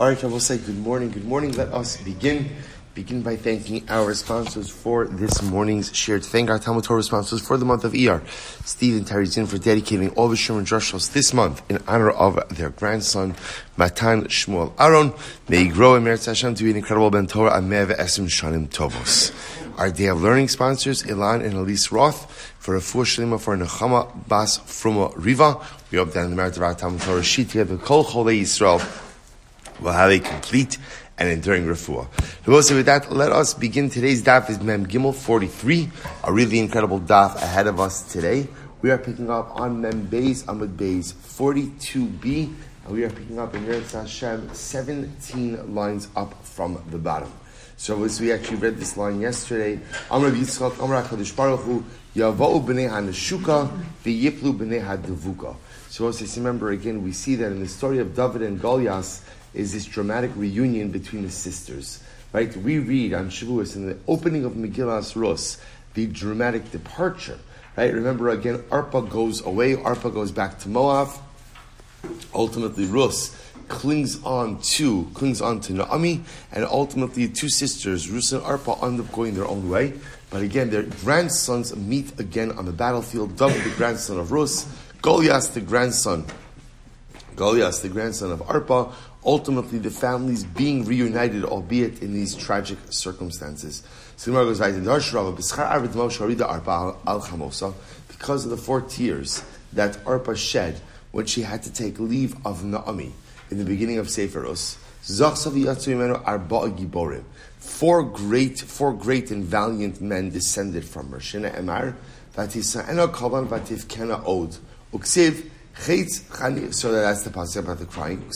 All right, I will say good morning. Good morning. Let us begin. Begin by thanking our sponsors for this morning's share. To thank our Talmud Torah sponsors for the month of ER, Steve and Teri Czinn for dedicating all the Sherman Drushos this month in honor of their grandson, Matan Shmuel Aaron. May he grow in Meretz Hashem to be an incredible Ben Torah, Amev Esim Shanim Tovos. Our day of learning sponsors, Ilan and Alyse Roth, for a full shlima for Nechama Bas Fruma Riva. We hope that in the merit of our Talmud Torah, she together, Kol Cholei Yisrael, will have a complete and enduring refuah. So with that, let us begin today's daf is Mem Gimel 43, a really incredible daf ahead of us today. We are picking up on Mem Beis Amud Beis 42b, and we are picking up in Yeretz Hashem 17 lines up from the bottom. So as we actually read this line yesterday, Amr Yitzchak, Amr HaKadosh Baruch Hu, Yavau b'nei ha-neshuka, v'yiplu b'nei ha-devuka. So as remember again, we see that in the story of David and Goliath, is this dramatic reunion between the sisters. Right? We read on Shavuos in the opening of Megillas Rus the dramatic departure. Right? Remember again, Arpa goes away. Arpa goes back to Moab. Ultimately, Rus clings on to clings on to Naomi, and ultimately, two sisters, Rus and Arpa, end up going their own way. But again, their grandsons meet again on the battlefield. David, the grandson of Rus, Goliath, the grandson Goliath, the grandson of Arpa, ultimately the families being reunited, albeit in these tragic circumstances. Because of the four tears that Arpa shed when she had to take leave of Naomi in the beginning of Sefer Us, Four great, four great and valiant men descended from her. Shina Emar, Vatisa'ena Kavan Od. Uksiv, So that's the passage about the crying.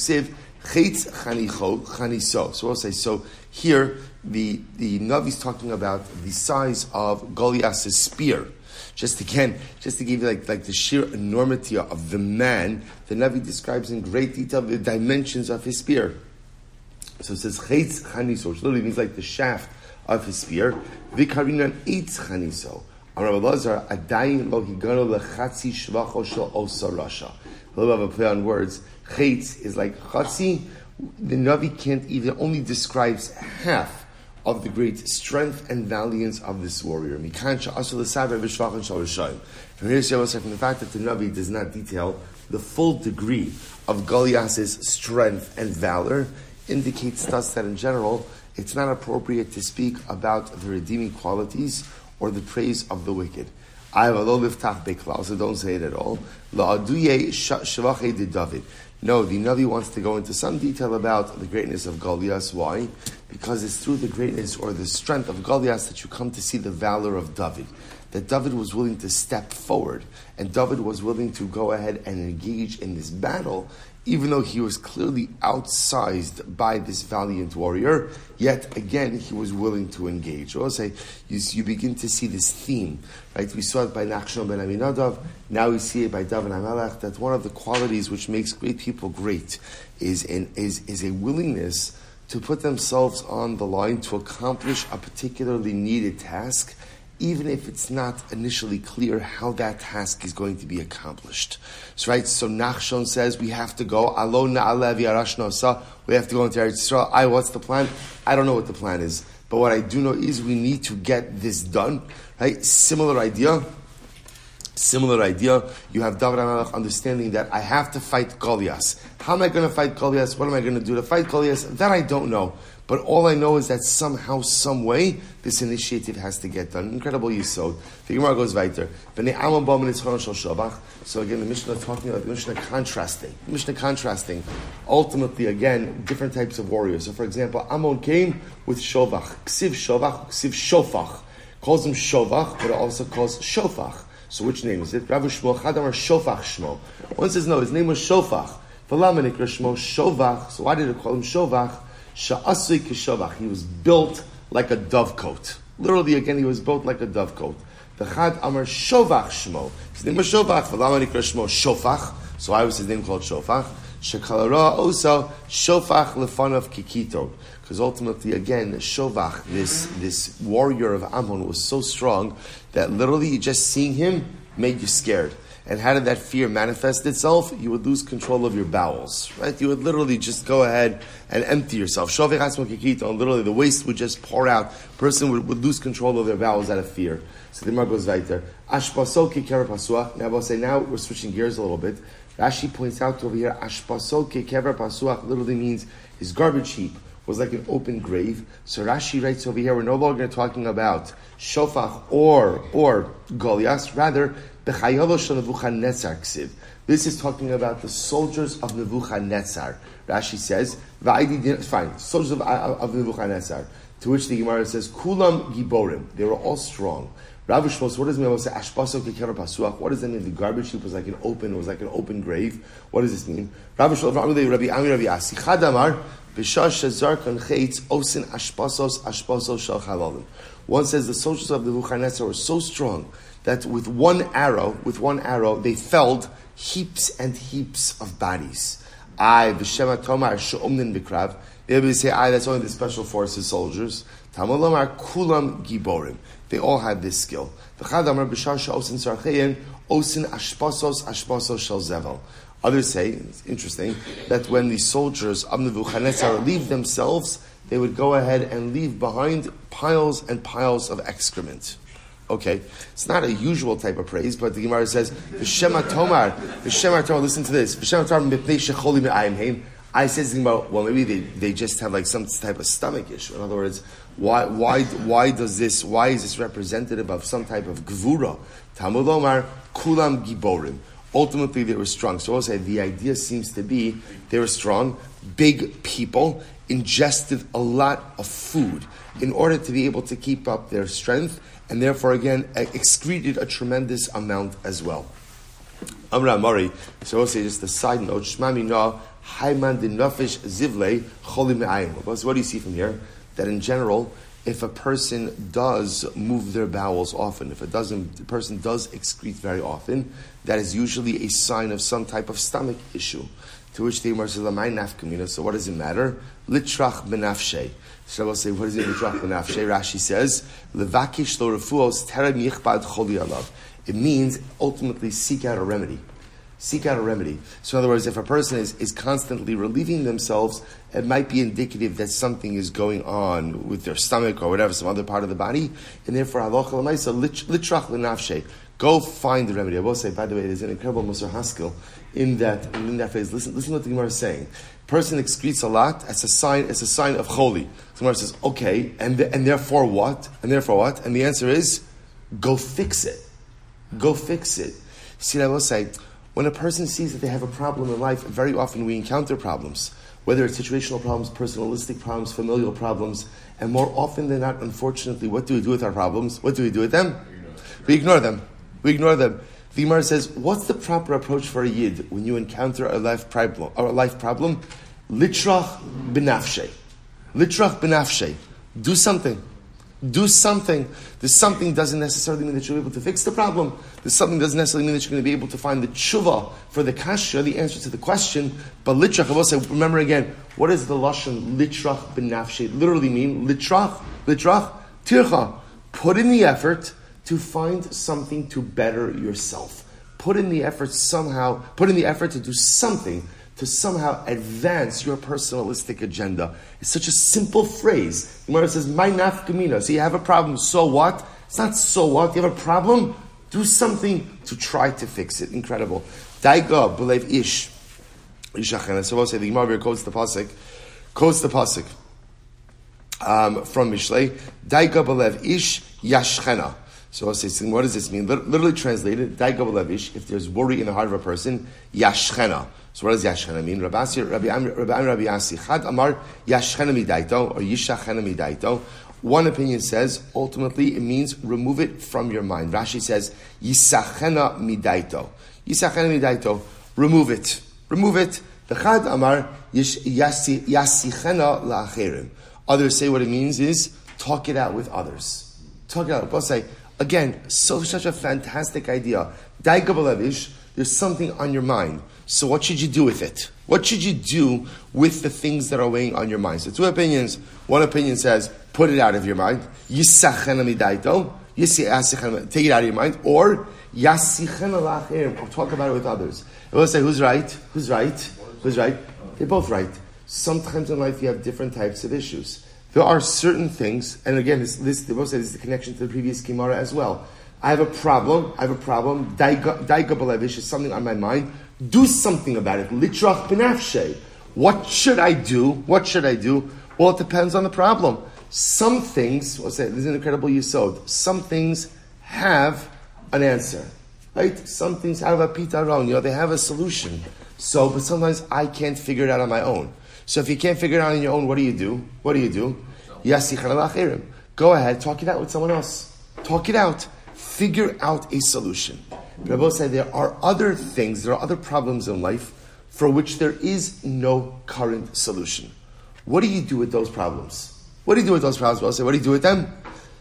Chetz chanicho chaniso. So we'll say so. Here, the the Navi is talking about the size of Goliath's spear. Just again, just to give you like, like the sheer enormity of the man, the Navi describes in great detail the dimensions of his spear. So it says Chetz chaniso, which literally means like the shaft of his spear. Vikarinan eitz chaniso. Rabbi Lazar, adayin lo higano lechatzi shvacho shel osa rasha. A little bit of a play on words. Chetz is like chatzi. The Navi can't even, only describes half of the great strength and valiance of this warrior. From here, from the fact that the Navi does not detail the full degree of Goliath's strength and valor, indicates to us that in general, it's not appropriate to speak about the redeeming qualities or the praise of the wicked. I have a low liftach so don't say it at all. No, the Navi wants to go into some detail about the greatness of Goliath. Why? Because it's through the greatness or the strength of Goliath that you come to see the valor of David. That David was willing to step forward, and David was willing to go ahead and engage in this battle, even though he was clearly outsized by this valiant warrior, yet again he was willing to engage. Will say, you, you, begin to see this theme, right? We saw it by Nachshon ben Aminadav, now we see it by David HaMelech, that one of the qualities which makes great people great is, is, is a willingness to put themselves on the line to accomplish a particularly needed task even if it's not initially clear how that task is going to be accomplished. So, right, so Nachshon says we have to go, we have to go into Eretz Yisrael. I, what's the plan? I don't know what the plan is. But what I do know is we need to get this done, right? Similar idea. Similar idea. You have David HaMelech understanding that I have to fight Goliath. How am I going to fight Goliath? What am I going to do to fight Goliath? That I don't know. But all I know is that somehow, some way, this initiative has to get done. Incredible yisod. The Gemara goes weiter. So again, the Mishnah talking about the Mishnah contrasting. The Mishnah contrasting. Ultimately, again, different types of warriors. So for example, Ammon came with Shovach. Ksiv Shovach, Ksiv Shofach. Calls him Shovach, but also calls Shofach. So which name is it? Rav Shmuel Chadam or Shofach Shmo. One says no, his name was Shofach. So why did it call him Shovach? He was built like a dove dovecote. Literally, again, he was built like a dove dovecote. The Chad Amar Shovach Shmo. His name was Shovach. V'lama Shmo Shofach. So why was his name called Shofach? Shekalara also Shofach lefanav kikito. Because ultimately, again, Shovach, this, this warrior of Ammon, was so strong that literally just seeing him made you scared. And how did that fear manifest itself? You would lose control of your bowels, right? You would literally just go ahead and empty yourself. Literally, the waste would just pour out. Person would, would lose control of their bowels out of fear. So the Gemara goes right there. Ashpaso kekever pasuach. Now we'll say now we're switching gears a little bit. Rashi points out over here, Ashpaso kekever pasuach literally means his garbage heap was like an open grave. So Rashi writes over here, we're no longer talking about Shofach or or Goliath, rather this is talking about the soldiers of Nebuchadnezzar. Rashi says, fine, soldiers of, of Nebuchadnezzar. To which the Gemara says, Kulam Giborim. They were all strong. Rav Shmos, what does it mean? Say, pasuach. What does that mean? The garbage heap was like an open, was like an open grave. What does this mean? Shmos, Rabbi Ami, Rabbi Asi, Chadamar, Osin Ashpasos, Ashpasos Shal. One says the soldiers of the Nebuchadnezzar were so strong that with one arrow, with one arrow, they felled heaps and heaps of bodies. I, V'shema Tomar, She'omnin Bikrav. They say, I, that's only the special forces soldiers. Tamalomar, Kulam Giborim. They all had this skill. V'chadamar, B'shar She'osin Sarcheyen, Osin Ashpasos, Ashpasos Shel Zevel. Others say, it's interesting, that when the soldiers of Nebuchadnezzar leave themselves, they would go ahead and leave behind piles and piles of excrement. Okay, it's not a usual type of praise, but the Gemara says, "V'shema tomar, v'shema tomar." Listen to this. V'shema tomar mipnei shecholi me'ayim I says Gemara, well, maybe they, they just have like some type of stomach issue. In other words, why why why does this? Why is this representative of some type of gvura? Talmud Omar kulam giborim. Ultimately, they were strong. So, I'll say the idea seems to be they were strong, big people, ingested a lot of food in order to be able to keep up their strength and therefore again excreted a tremendous amount as well. Amra Mari, so also just a side note, Shmami Na, Haiman din Nafish Zivle, Cholim So what do you see from here? That in general, if a person does move their bowels often, if a doesn't, person does excrete very often, that is usually a sign of some type of stomach issue. To which the Gemara says, So what does it matter? Litrach benafshe. So say, what does it mean, litrach? Rashi says, levakish lo refuos terem yichbad choli alav. It means ultimately seek out a remedy. Seek out a remedy. So in other words, if a person is, is constantly relieving themselves, it might be indicative that something is going on with their stomach or whatever, some other part of the body, and therefore, halacha l'maisa, litrach lenafshe. Go find the remedy. I will say, by the way, there's an incredible Musar Haskell in that in that phrase. Listen, listen to what the Gemara is saying. Person excretes a lot. as a sign. It's a sign of holy. Someone says, okay, and the, and therefore what? And therefore what? And the answer is, go fix it. Go fix it. See, I will say, when a person sees that they have a problem in life, very often we encounter problems, whether it's situational problems, personalistic problems, familial problems, and more often than not, unfortunately, what do we do with our problems? What do we do with them? We ignore them. We ignore them. The Gemara says, what's the proper approach for a yid when you encounter a life problem? Or a life problem? Litrach benafshe. Litrach benafshe. Do something. Do something. This something doesn't necessarily mean that you're able to fix the problem. This something doesn't necessarily mean that you're going to be able to find the tshuva for the kasha, the answer to the question. But litrach, I will say, remember again, what does the lashon litrach benafshe? Literally mean litrach, litrach, tircha. Put in the effort to find something to better yourself. Put in the effort somehow, put in the effort to do something to somehow advance your personalistic agenda. It's such a simple phrase. The Gemara says, My nafkamina. So you have a problem, so what? It's not so what. You have a problem, do something to try to fix it. Incredible. Daiga, believe ish. Ishachana. So we'll say the Gemara quotes the Pasuk, quotes the Pasuk um, from Mishlei. Daiga, believe ish yashchena. So what does this mean? Literally translated, if there's worry in the heart of a person, yashchena. So what does yashchena mean? Rabbi Rabbi Asi, chad amar yashchena midaito, or yishachena midaito. One opinion says, ultimately, it means remove it from your mind. Rashi says, yisachena midaito. Yisachena midaito, remove it. Remove it. The chad amar yasichena la'acherim. Others say what it means is, talk it out with others. Talk it out. Both say, Again, so such a fantastic idea. Daigabalevish, there's something on your mind. So what should you do with it? What should you do with the things that are weighing on your mind? So two opinions. One opinion says, put it out of your mind. Take it out of your mind. Or Yasichen talk about it with others. It will say, who's right? Who's right? Who's right? They're both right. Sometimes in life you have different types of issues. There are certain things, and again, this, this, say this is the connection to the previous Gemara as well. I have a problem, I have a problem, Daiga Balevish is something on my mind, do something about it. Litrach benafshe. What should I do? What should I do? Well, it depends on the problem. Some things, what's that? This is an incredible yisod. Some things have an answer. Right? Some things have a pitaron, you know, they have a solution. So, but sometimes I can't figure it out on my own. So if you can't figure it out on your own, what do you do? What do you do? Go ahead, talk it out with someone else. Talk it out. Figure out a solution. Rabbi said there are other things, there are other problems in life for which there is no current solution. What do you do with those problems? What do you do with those problems? I'll say, what do you do with them?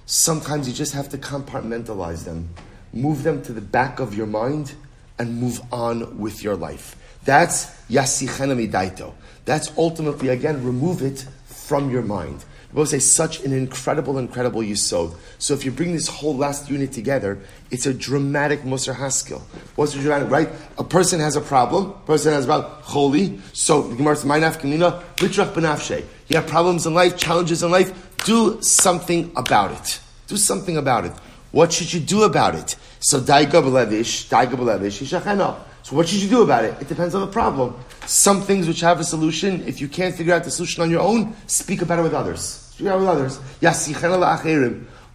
Sometimes you just have to compartmentalize them, move them to the back of your mind, and move on with your life. That's yasichenami daito. That's ultimately, again, remove it from your mind. Both say such an incredible, incredible yisod. So if you bring this whole last unit together, it's a dramatic Musar Haskell. What's the dramatic, right? A person has a problem, person has about holy, so the Gemara says, Ma'inaf Kamina, Litrach Benafshe. You have problems in life, challenges in life, do something about it. Do something about it. What should you do about it? So Daiga Belevish, Daiga Belevish, Yishachena. So what should you do about it? It depends on the problem. Some things which have a solution, if you can't figure out the solution on your own, speak about it with others. It with others.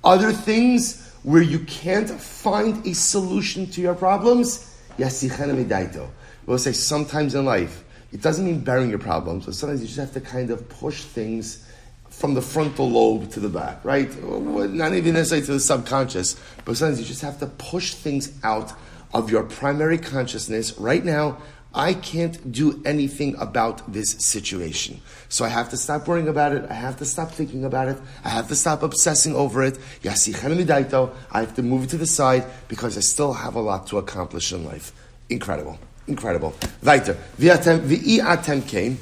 Other things where you can't find a solution to your problems, we'll say sometimes in life, it doesn't mean burying your problems, but sometimes you just have to kind of push things from the frontal lobe to the back, right? Not even necessarily to the subconscious, but sometimes you just have to push things out of your primary consciousness right now, I can't do anything about this situation. So I have to stop worrying about it. I have to stop thinking about it. I have to stop obsessing over it. I have to move it to the side because I still have a lot to accomplish in life. Incredible. Incredible. Weiter. V'i atem came.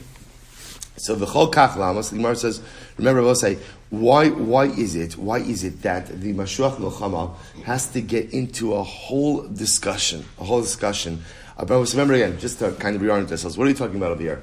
So the whole kach lamas, the Gemara says, remember, we'll say, why, why is it, why is it that the Mashuach Milchama has to get into a whole discussion, a whole discussion about, remember again, just to kind of reorient ourselves, what are you talking about over here?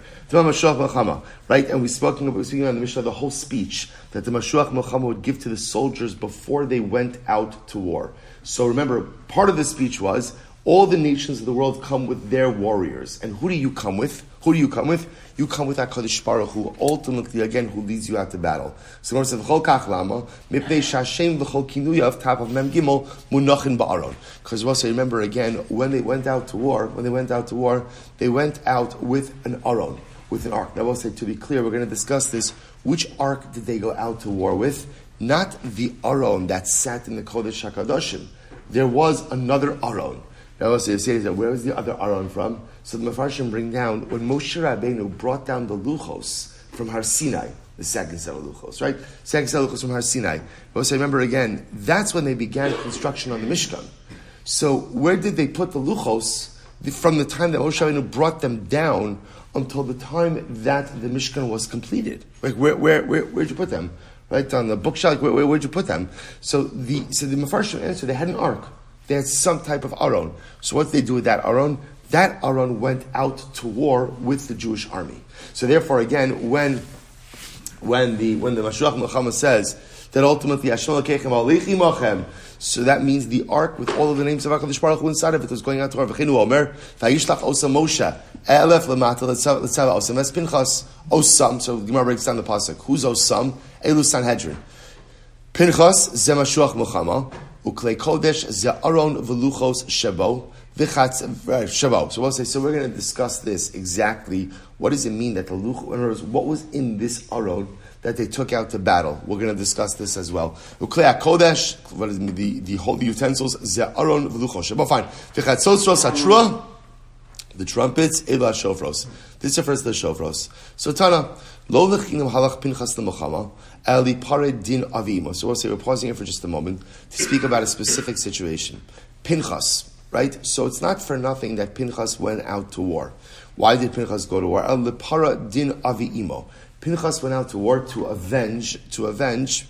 Right? And we spoke, we were speaking about the Mishnah, the whole speech that the Mashuach Milchama would give to the soldiers before they went out to war. So remember, part of the speech was, all the nations of the world come with their warriors. And who do you come with? Who do you come with? You come with that HaKadosh Baruch who ultimately, again, who leads you out to battle. So Gemara says, V'chol kach lama, mipnei v'chol Mem Gimel, ba'aron. Because also remember again, when they went out to war, when they went out to war, they went out with an aron, with an ark. Now we'll say, to be clear, we're going to discuss this. Which ark did they go out to war with? Not the aron that sat in the Kodesh HaKadoshim. There was another aron. Now also you say where was the other Aron from? So the Mefarshim bring down when Moshe Rabbeinu brought down the Luchos from Har Sinai, the second set of Luchos, right? Second set of Luchos from Har Sinai. Also remember again, that's when they began construction on the Mishkan. So where did they put the Luchos? From the time that Moshe Rabbeinu brought them down until the time that the Mishkan was completed. Like where, where, where, where'd you put them? Right on the bookshelf, where, where, where'd you put them? So the, so the Mefarshim answer, they had an ark. They had some type of Aron. So what did they do with that Aron? That Aron went out to war with the Jewish army. So therefore, again, when when the when the Mashiach Milchama says that ultimately Hashem Mochem, so that means the ark with all of the names of Hakadosh Baruch Hu inside of it was going out to war. V'chinu Omer Vayishlach Osam Moshe Elef Lemata Letzava Osam Es Pinchas Osam. So the Gemara breaks down the pasuk. Who's Osam? Elu Sanhedrin. Pinchas Zemashuach Milchama. Uklei Kodesh Za'aron Veluchos Shebo. Vichatz Shebo. So we'll say, so we're going to discuss this exactly. What does it mean that the Luch, what was in this Aron that they took out to battle? We're going to discuss this as well. Uklei Kodesh, what is the, the holy utensils, Za'aron Veluchos Shebo. Fine. Vichatzosros Hatrua the trumpets, Ela Shofros. This refers to the Shofros. So Tana, Lo Lechinim Halach Pinchas Lemochama, Ali Pare Din Avimo. So we'll say we're pausing here for just a moment to speak about a specific situation. Pinchas, right? So it's not for nothing that Pinchas went out to war. Why did Pinchas go to war? Ali Para Din Aviimo. Pinchas went out to war to avenge, to avenge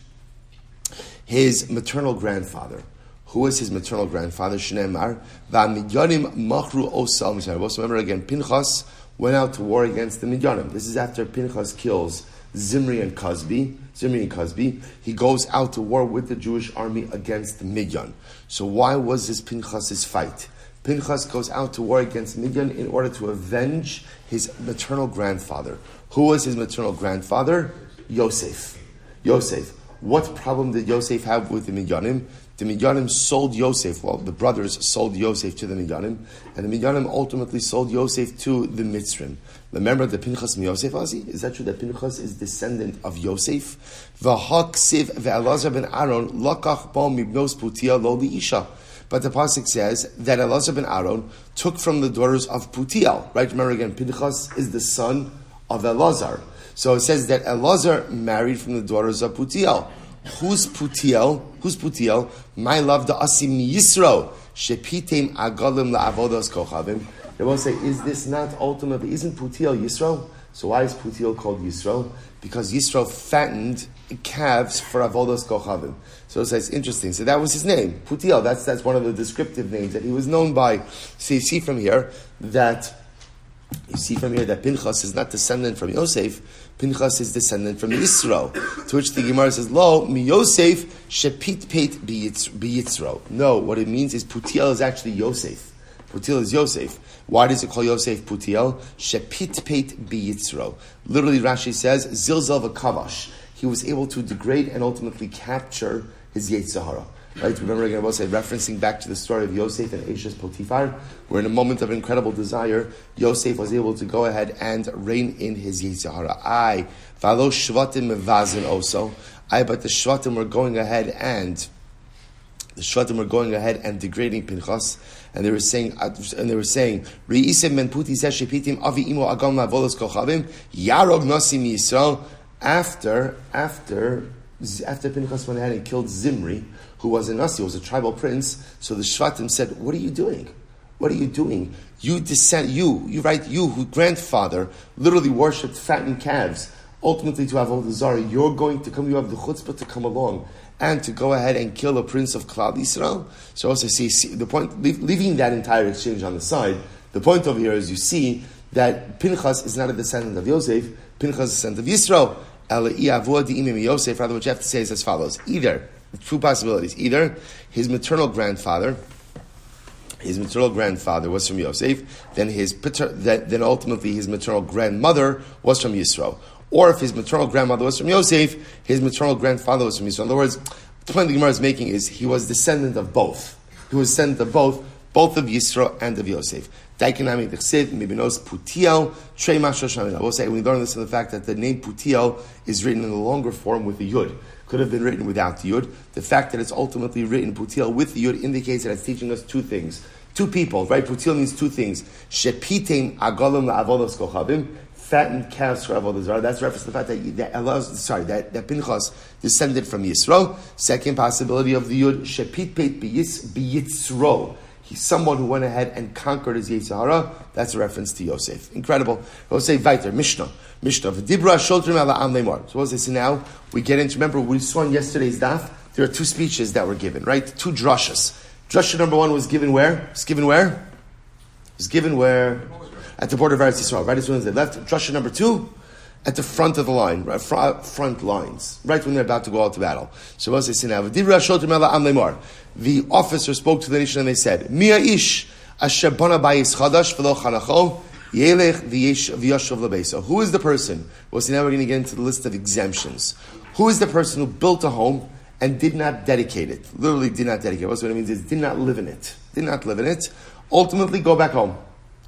his maternal grandfather Who was his maternal grandfather? Shneimar. V'amidyanim machru osal. Also remember again, Pinchas went out to war against the Midyanim. This is after Pinchas kills Zimri and Cozbi. Zimri and Cozbi. He goes out to war with the Jewish army against Midyan. So why was this Pinchas's fight? Pinchas goes out to war against Midian in order to avenge his maternal grandfather. Who was his maternal grandfather? Yosef. Yosef. What problem did Yosef have with the Midyanim? The Midyanim sold Yosef. Well, the brothers sold Yosef to the Midyanim, and the Midyanim ultimately sold Yosef to the Mitzrim. Remember the Pinchas Yosef Azi? Is that true that Pinchas is descendant of Yosef? Ben Aaron lakach putia isha. But the pasuk says that Elazar ben Aaron took from the daughters of Putiel. Right? Remember again, Pinchas is the son of Elazar. So it says that Elazar married from the daughters of Putiel. Who's Putiel? Who's Putiel? My love, the Asim Yisro. Shepitem agalim la'avodos kochavim. They won't say, is this not ultimately, isn't Putiel Yisro? So why is Putiel called Yisro? Because Yisro fattened calves for avodos kochavim. So it's interesting. So that was his name, Putiel. That's that's one of the descriptive names that he was known by. So you see from here that you see from here that Pinchas is not descendant from Yosef. Pinchas is descendant from Yisro. to which the Gemara says, "Lo mi Yosef shepit peit biyitzro." No, what it means is Putiel is actually Yosef. Putiel is Yosef. Why does it call Yosef Putiel? Shepit peit biyitzro. Literally, Rashi says, "Zilzel v'kavash." He was able to degrade and ultimately capture his Yetzirah. Right? Remember again, I say, referencing back to the story of Yosef and Ashes Potiphar, where in a moment of incredible desire, Yosef was able to go ahead and rein in his Yetzirah. I, valo shvatim mevazin also. I, but the shvatim were going ahead and the shvatim were going ahead and degrading Pinchas, and they were saying, uh, and they were saying. After after after Pinchas went ahead and killed Zimri, who was a Nasi, was a tribal prince, so the Shvatim said, What are you doing? What are you doing? You descend, you, you right, you who grandfather literally worshipped fattened calves, ultimately to have all the Zara, you're going to come, you have the chutzpah to come along and to go ahead and kill a prince of Klal Israel. So also see, see the point, leaving that entire exchange on the side, the point over here is you see that Pinchas is not a descendant of Yosef, Pinchas is a descendant of Yisro. Rather, what you have to say is as follows: either two possibilities, either his maternal grandfather, his maternal grandfather was from Yosef, then his pater, then ultimately his maternal grandmother was from Yisro, or if his maternal grandmother was from Yosef, his maternal grandfather was from Yisro. In other words, the point the Gemara is making is he was descendant of both. He was descendant of both, both of Yisro and of Yosef. Daikinami Dechsiv, Mibinos Putiel, Trey Mashoshamin. I will say, we learn this in the fact that the name Putiel is written in the longer form with the Yud. Could have been written without the Yud. The fact that it's ultimately written Putiel with the Yud indicates that it's teaching us two things. Two people, right? Putiel means two things. Shepitem agolim la'avolos kochavim, fattened calves for avodah That's reference to the fact that, that Allah, sorry, that, that Pinchas descended from Yisro. Second possibility of the Yud, Shepit peit biyitzro He's someone who went ahead and conquered his Yitzhara. That's a reference to Yosef. Incredible. Yosef Viter, Mishnah. Mishnah. Dibra Shotrim ala Am. So what does it say now? We get into, remember, we saw in yesterday's daf, there are two speeches that were given, right? Two drushes. Drusha number one was given where? It was given where? It was given where? At the border of Eretz Yisrael, right as soon as they left. Drusha number two, at the front of the line, right, front lines, right when they're about to go out to battle. So what does it say now? The officer spoke to the nation and they said, Mia ish asher bana bayis chadash v'lo chanacho Who is the person? Well, see, now we're going to get into the list of exemptions. Who is the person who built a home and did not dedicate it? Literally did not dedicate it. What's what it means is did not live in it. Did not live in it. Ultimately, go back home.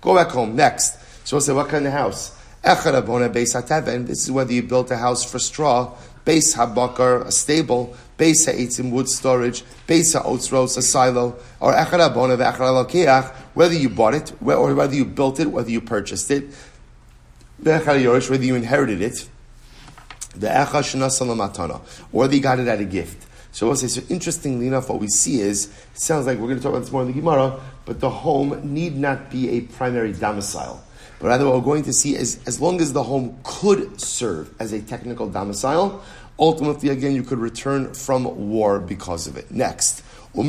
Go back home. Next. So we'll say, what kind of house? This is whether you built a house for straw, base habakar, a stable, base ha'etzim, wood storage, base ha'otzros, a silo, or echarabona ve'echaralokeach, whether you bought it, or whether you built it, whether you purchased it, whether you inherited it, the Echad Shana or you got it at a gift. So we'll say, so interestingly enough, what we see is, sounds like we're going to talk about this more in the Gemara, but the home need not be a primary domicile. But rather, what we're going to see is as long as the home could serve as a technical domicile, ultimately, again, you could return from war because of it. Next, Who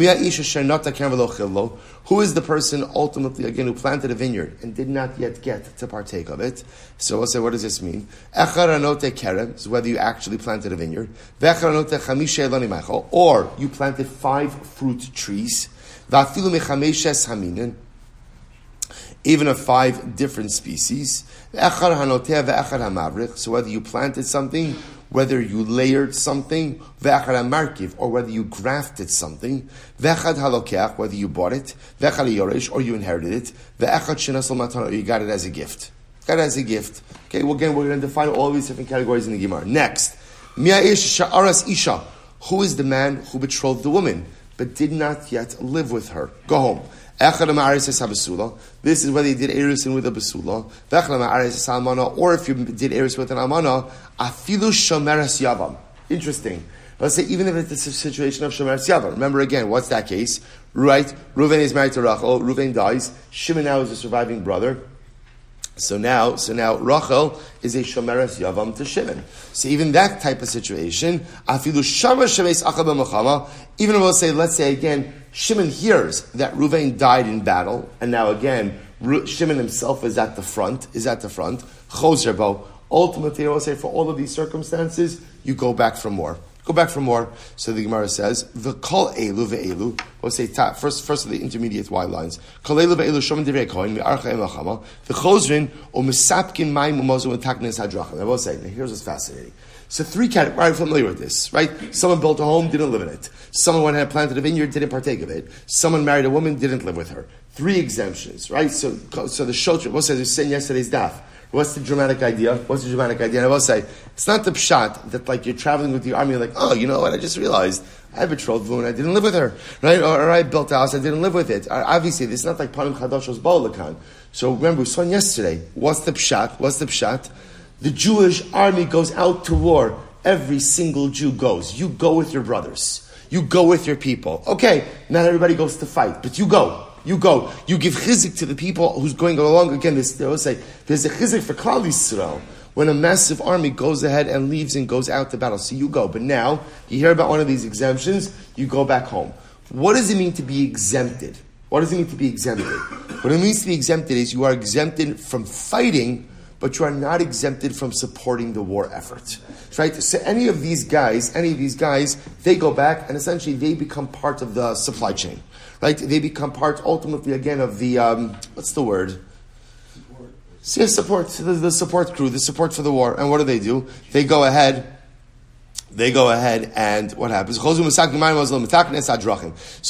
is the person ultimately, again, who planted a vineyard and did not yet get to partake of it? So we'll say, what does this mean? is whether you actually planted a vineyard. Or you planted five fruit trees. Even of five different species. So whether you planted something whether you layered something, or whether you grafted something, whether you bought it, vehicle yorish, or you inherited it, or you got it as a gift. Got it as a gift. Okay, well, again, we're going to define all these different categories in the Gemara. Next, isha. Who is the man who betrothed the woman, but did not yet live with her? Go home. This is whether you did Erisin with a Basula, or if you did Eris with an Amana, Afilu Shomeres Yavam. Interesting. Let's say even if it's a situation of Shomeres Yavam. Remember again, what's that case? Right? Reuven is married to Rachel, Reuven dies, Shimon now is a surviving brother. So now, so now Rachel is a shomeres yavam to Shimon. So even that type of situation, afilu shemes Even we'll say, let's say again, Shimon hears that Ruvain died in battle, and now again, Shimon himself is at the front, is at the front. Chozerbo. Ultimately, I will say, for all of these circumstances, you go back for more. Go back for more. So the Gemara says, the kol elu ve'elu. We'll say first, first of the intermediate Y lines. Kol elu ve'elu shomim divrei kohen mi'archa emachama. V'chozrin o misapkin mayim umozu v'taknes hadrachim. I will say, now here's what's fascinating. So three categories, I'm familiar with this, right? Someone built a home, didn't live in it. Someone went and planted a vineyard, didn't partake of it. Someone married a woman, didn't live with her. Three exemptions, right? So, so the shotr, what says, we said yesterday's daf. What's the dramatic idea? What's the dramatic idea? And I will say, it's not the pshat that like you're traveling with the army, like, oh, you know what? I just realized I betrothed woman, I didn't live with her, right? Or, or, I built a house, I didn't live with it. Or, obviously, is not like Panim Chadashos Baalakan. So remember, we saw yesterday. What's the pshat? What's the pshat? The Jewish army goes out to war. Every single Jew goes. You go with your brothers. You go with your people. Okay, not everybody goes to fight, but you go. You go. You give chizik to the people who's going along. Again, they will say, there's a chizik for Klal Yisrael when a massive army goes ahead and leaves and goes out to battle. So you go. But now, you hear about one of these exemptions, you go back home. What does it mean to be exempted? What does it mean to be exempted? What it means to be exempted is you are exempted from fighting, but you are not exempted from supporting the war effort. Right? So any of these guys, any of these guys, they go back and essentially they become part of the supply chain right? They become part ultimately again of the um, what's the word? Support. Yeah, support the, the support crew, the support for the war. And what do they do? They go ahead they go ahead and what happens? So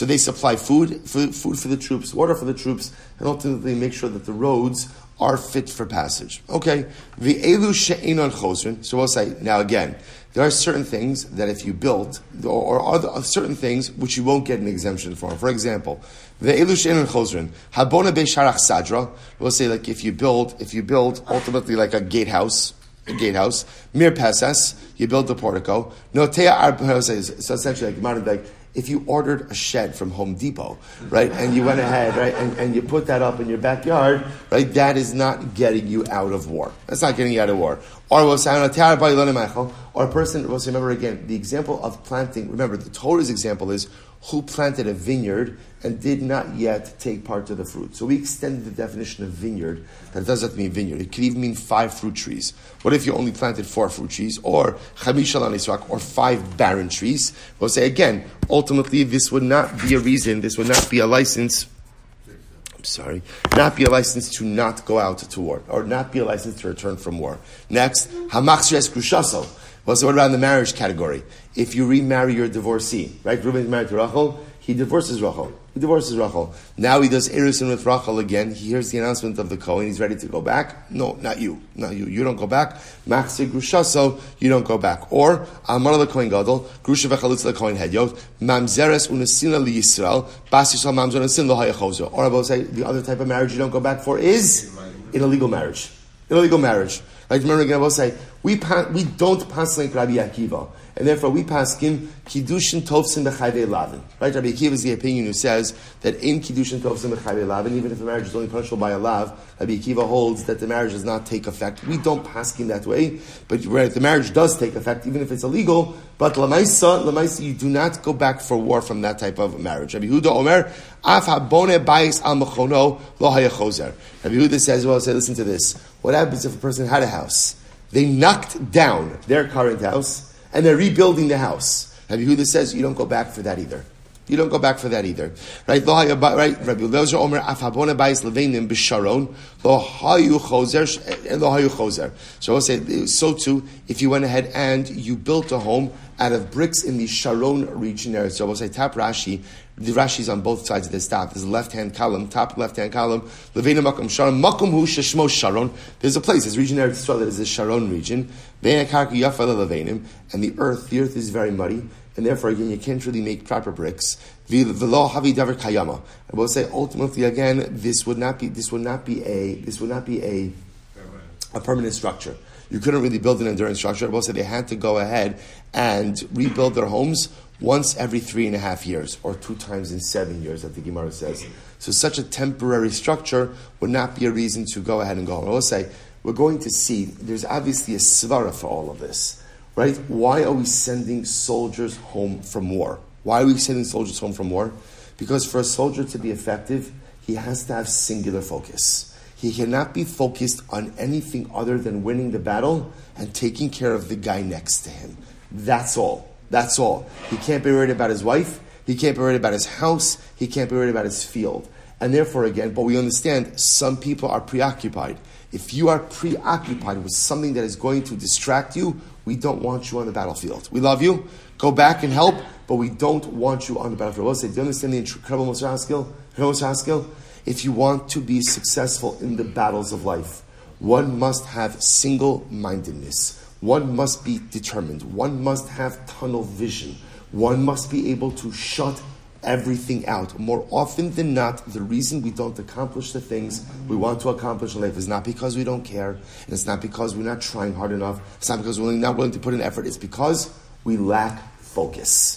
they supply food, food, food for the troops, water for the troops, and ultimately make sure that the roads are fit for passage. Okay, the elu she'enon chosrin. So we'll say now again. There are certain things that if you build, or, other, certain things which you won't get an exemption for. For example, the elu she'enon chosrin habona be'sharach sadra. We'll say like if you build, if you build ultimately like a gatehouse a gatehouse. Mir Pesas, you build the portico. Notea Ar so essentially like, like if you ordered a shed from Home Depot, right, and you went ahead, right, and, and you put that up in your backyard, right, that is not getting you out of war. That's not getting you out of war. Or was or a person, will remember again, the example of planting, remember, the Torah's example is who planted a vineyard and did not yet take part of the fruit. So we extended the definition of vineyard. That doesn't mean vineyard. It could even mean five fruit trees. What if you only planted four fruit trees, or or five barren trees? We'll say again, ultimately, this would not be a reason, this would not be a license I'm sorry, not be a license to not go out to war, or not be a license to return from war. Next, hamachshes grushaso. Well, so what about in the marriage category? If you remarry your divorcee, right? Reuben is married to Rachel, he divorces Rachel. He divorces Rachel. Now he does Erisin with Rachel again. He hears the announcement of the Kohen. He's ready to go back. No, not you. Not you. You don't go back. Machse Grushaso, you don't go back. Or, Amar the Kohen Gadol, Grusha v'chalutz the Kohen Hedyot, Mamzeres unesina li Yisrael, Bas Yisrael mamzer unesin lo Or I will say, the other type of marriage you don't go back for is in a legal marriage. In a legal marriage. Right? Remember again, I will say, we, pa- we don't pass like Rabbi Akiva. And therefore, we pass him kiddushin tovsin b'chayvei lavin. Right? Rabbi Akiva is the opinion who says that in kiddushin tovsin b'chayvei lavin, even if the marriage is only punishable by a lav, Rabbi Akiva holds that the marriage does not take effect. We don't pass him that way, but where the marriage does take effect, even if it's illegal. But lamaisa, lamaisa, you do not go back for war from that type of marriage. Rabbi Yehuda Omer, af habone bayis al mechono lo hayachozer. Rabbi Yehuda says, well, say, listen to this. What happens if a person had a house? They knocked down their current house and they're rebuilding the house. Rabbi Yehuda says you don't go back for that either. You don't go back for that either, right? Right, Rabbi Eliezer Omer Afhabona Bayis Levenim B'Sharon Lo Hayu Chozer eh, Lo Hayu Chozer. So I'll say so too. If you went ahead and you built a home out of bricks in the Sharon region area, so I'll say Tap Rashi. The Rashi's on both sides of this top. There's a left hand column, top left hand column. Levenim Makom Sharon Makom Hu Sheshmo Sharon. There's a place. There's region area that is the Sharon region. And the earth, the earth is very muddy and therefore again you can't really make proper bricks. I will say ultimately again this would not be this would not be a this would not be a a permanent structure. You couldn't really build an enduring structure. I will say they had to go ahead and rebuild their homes once every three and a half years, or two times in seven years, that the Gemara says. So such a temporary structure would not be a reason to go ahead and go. I will say we're going to see there's obviously a svara for all of this. Right? Why are we sending soldiers home from war? Why are we sending soldiers home from war? Because for a soldier to be effective, he has to have singular focus. He cannot be focused on anything other than winning the battle and taking care of the guy next to him. That's all. That's all. He can't be worried about his wife. He can't be worried about his house. He can't be worried about his field. And therefore, again, but we understand some people are preoccupied. If you are preoccupied with something that is going to distract you, we don't want you on the battlefield. We love you. Go back and help, but we don't want you on the battlefield. Say, do you understand the incredible Moshe skill? If you want to be successful in the battles of life, one must have single mindedness. One must be determined. One must have tunnel vision. One must be able to shut everything out. More often than not, the reason we don't accomplish the things we want to accomplish in life is not because we don't care, and it's not because we're not trying hard enough, it's not because we're not willing to put in effort, it's because we lack focus.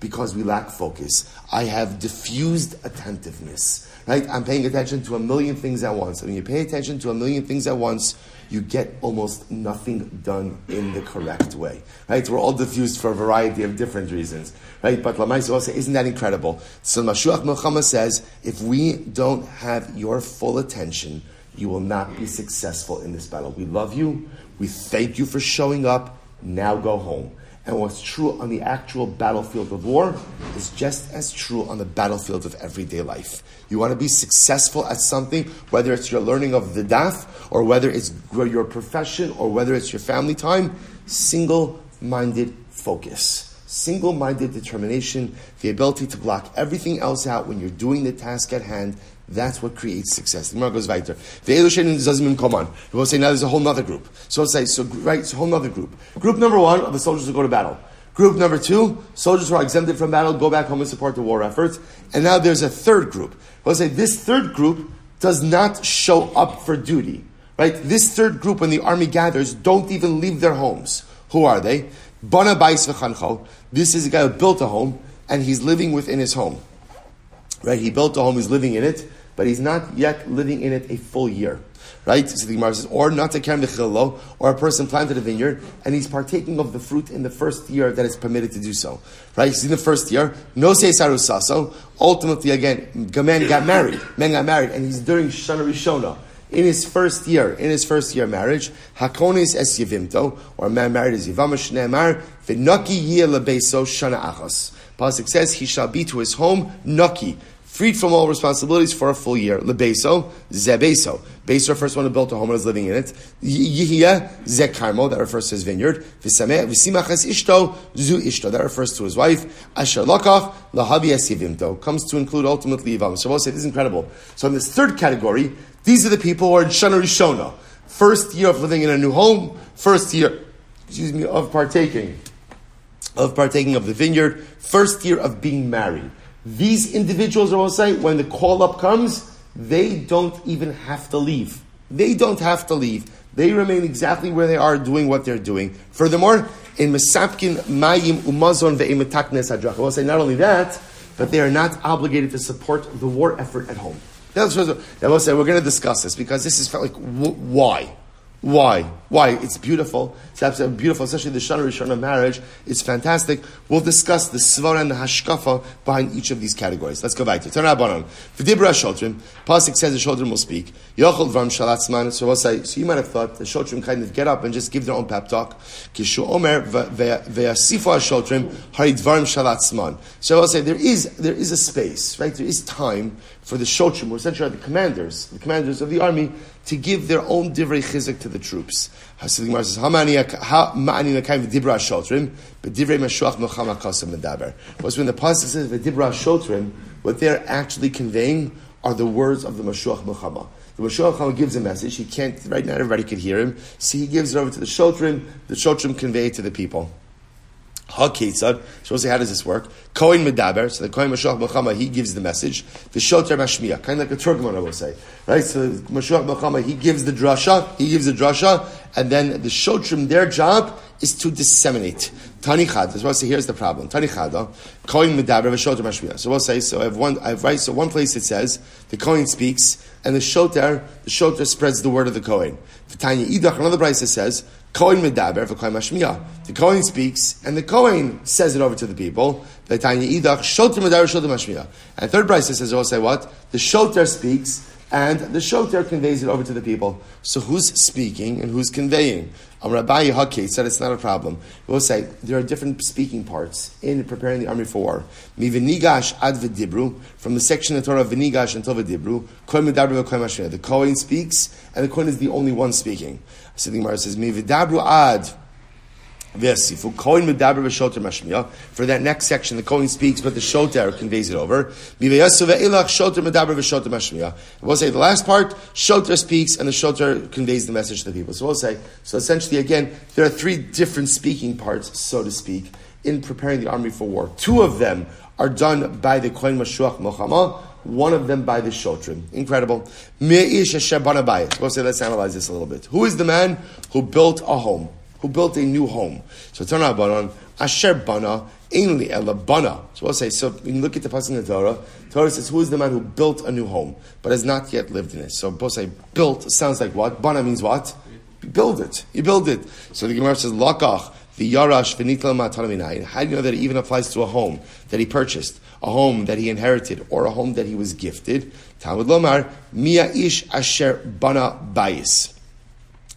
Because we lack focus. I have diffused attentiveness. Right? I'm paying attention to a million things at once. When you pay attention to a million things at once, you get almost nothing done in the correct way. Right? We're all diffused for a variety of different reasons. Right? But Lamais will say, isn't that incredible? So Mashuach Milchama says, if we don't have your full attention, you will not be successful in this battle. We love you. We thank you for showing up. Now go home. And what's true on the actual battlefield of war is just as true on the battlefield of everyday life. You want to be successful at something, whether it's your learning of the daf, or whether it's your profession, or whether it's your family time, single minded focus. Single minded determination, the ability to block everything else out when you're doing the task at hand, that's what creates success. The Gemara goes doesn't mean come on. We'll say now there's a whole other group. So say so right, it's a whole other group. Group number one are the soldiers who go to battle. Group number two, soldiers who are exempted from battle go back home and support the war efforts. And now there's a third group. We'll say this third group does not show up for duty. Right? This third group, when the army gathers, don't even leave their homes. Who are they? Bana Bais. This is a guy who built a home and he's living within his home. Right? He built a home, he's living in it but he's not yet living in it a full year. Right? So the Gemara says, or not carry the or a person planted a vineyard and he's partaking of the fruit in the first year that it's permitted to do so. Right? He's in the first year. No say sarusaso. Ultimately, again, a man got married. Man got married, and he's during Shana Rishona in his first year, in his first year marriage, hakonis es yivimto, or a man married as yivamash ne'emar, v'naki yeh shana achos. Pasuk says he shall be to his home naki, freed from all responsibilities for a full year. Lebeso, zebeso. Beso refers to one who built a home and is living in it. Yihya, zekarmo, that refers to his vineyard. Visimachas ishto, zu ishto, that refers to his wife. Asher lokach, lahavi esivimto, comes to include ultimately Yivam. So we'll say this is incredible. So in this third category, these are the people who are in Shana Rishona. First year of living in a new home, first year, excuse me, of partaking, of partaking of the vineyard, first year of being married. These individuals, I will say, when the call up comes, they don't even have to leave. They don't have to leave. They remain exactly where they are, doing what they're doing. Furthermore, in Mesapkin Mayim Umazon Ve'emitaknes Hadrach. I will say not only that, but they are not obligated to support the war effort at home. That's what I will say. We're going to discuss this because this is like why. Why? Why? It's beautiful. It's absolutely beautiful, especially the Shana of marriage. It's fantastic. We'll discuss the Svara and the Hashkafa behind each of these categories. Let's go back to it. Turn our on. V'dibra Shotrim. Pasik says the Shotrim will speak. Yochel Vram Shalatzman. So we'll say, so you might have thought the Shotrim kind of get up and just give their own pep talk. Kishu Omer Ve'asifa Shotrim Harid Vram Shalatzman. So I'll say there is, there is a space, right? There is time for the Shotrim, or essentially the commanders, the commanders of the army, to give their own divrei chizuk to the troops. Hasidim. Was when the pasuk says v'dibra shotrim, what they're actually conveying are the words of the mashuach milchama. The mashuach milchama gives a message. He can't right now. Everybody could hear him. So he gives it over to the shotrim. The shotrim convey it to the people. HaKetzad. So we'll say, how does this work? Kohen Medaber. So the Kohen Mashuach Milchama, he gives the message. The Shoter Mashmiya. Kind of like a Turkman, I will say. Right? So Mashuach Milchama, he gives the drasha. He gives the drasha. And then the Shotrim, their job is to disseminate. Tani Chad. So we'll say, here's the problem. Tani Chada. Kohen Medaber, Shoter Mashmiya. So we'll say, so I have one, I have right, so one place it says, the Kohen speaks, and the Shoter, the Shoter spreads the word of the Kohen. The Tanya Idach, another place it says, Kohen medaber for Kohen mashmiya. The Kohen speaks, and the Kohen says it over to the people. The Tanya idach shoter medaber shoter mashmiya. And third Braisa says, "I'll say what the shoter speaks, and the shoter conveys it over to the people. So who's speaking and who's conveying? Um, Rabbi Yehaki said it's not a problem. We'll say there are different speaking parts in preparing the army for war. Mivinigash ad v'dibru, from the section of Torah of Vinigash until v'dibru, kohen medabru. The Kohen speaks, and the Kohen is the only one speaking. So the Gemara says, Mividabru ad. For that next section, the Kohen speaks, but the Shoter conveys it over. We'll say the last part, Shoter speaks, and the Shoter conveys the message to the people. So we'll say, so essentially, again, there are three different speaking parts, so to speak, in preparing the army for war. Two of them are done by the Kohen Mashuach Milchama, one of them by the Shotrim. Incredible. We'll say, let's analyze this a little bit. Who is the man who built a home? Who built a new home? So out on Asher Bana, Ainli Ela Bana. So we'll say, so when you look at the passage in the Torah, Torah says, who is the man who built a new home, but has not yet lived in it? So we'll say, built sounds like what? Bana means what? You build it. You build it. So the Gemara says, Lakach, the Yarash, V'nitla Matanaminayin. How do you know that it even applies to a home that he purchased? a home that he inherited or a home that he was gifted. Talmud Lomar, Mia Ish Asher Bana Bayis.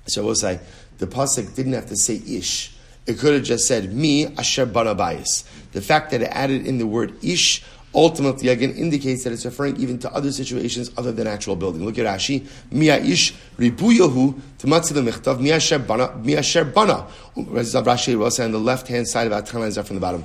So we'll say, the Pasuk didn't have to say Ish. It could have just said, me Asher Bana Bayis. The fact that it added in the word Ish ultimately again indicates that it's referring even to other situations other than actual building. Look at Rashi. Miya'ish ribuyahu michtav miyasher bana miyasher bana. Rashi say on the left hand side of Atana is from the bottom.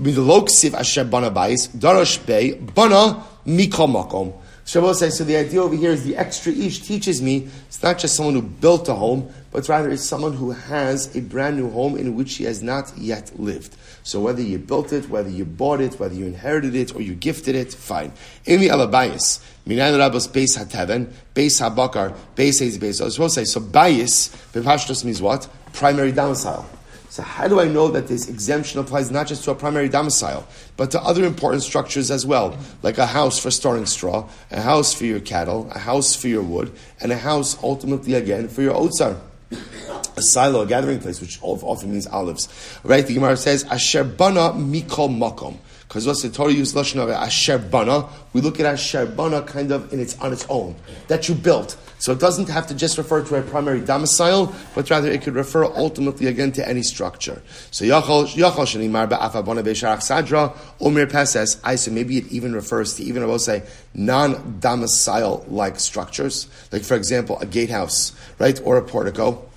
Miloksiv asher bana bais darash bey bana mikol makom. Shabbos says, so the idea over here is the extra ish teaches me it's not just someone who built a home, but rather it's someone who has a brand new home in which he has not yet lived. So whether you built it, whether you bought it, whether you inherited it, or you gifted it, fine. Emi alabayis, minan rabos beis hataven, beis habakar, beis heiz beis. I was supposed say, so bayis, bepashtos means what? Primary domicile. So how do I know that this exemption applies not just to a primary domicile, but to other important structures as well, like a house for storing straw, a house for your cattle, a house for your wood, and a house ultimately again for your otsar a silo, a gathering place, which often means olives. Right? The Gemara says, Asher bana mikol makom. Because what's the Torah use lashon of Asher bana? We look at Asher bana kind of in its on its own that you built. So it doesn't have to just refer to a primary domicile, but rather it could refer ultimately again to any structure. So Yachal Shanimar Ba'afabana Be'sharach Sadra Omer Peses. I say maybe it even refers to even I will say non-domicile like structures, like for example a gatehouse, right, or a portico.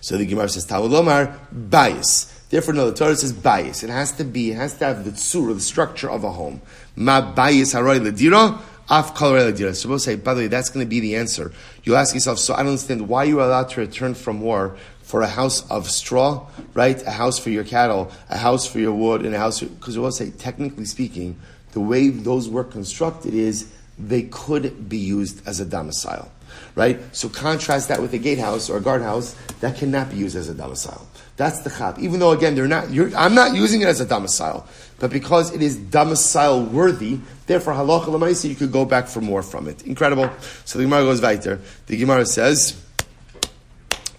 So the Gemara says, Talmud Lomar, bayis. Therefore, no, the Torah says bayis. It has to be, it has to have the tsur, the structure of a home. Ma bayis haroy ledira, af kalorei ledira. So we'll say, by the way, that's going to be the answer. You'll ask yourself, so I don't understand why you are allowed to return from war for a house of straw, right? A house for your cattle, a house for your wood, and a house, because we'll say, technically speaking, the way those were constructed is they could be used as a domicile. Right? So contrast that with a gatehouse or a guardhouse that cannot be used as a domicile. That's the chap. Even though again they're not, I'm not using it as a domicile, but because it is domicile worthy, therefore halacha lemaisa you could go back for more from it. Incredible. So the Gemara goes weiter. The Gemara says.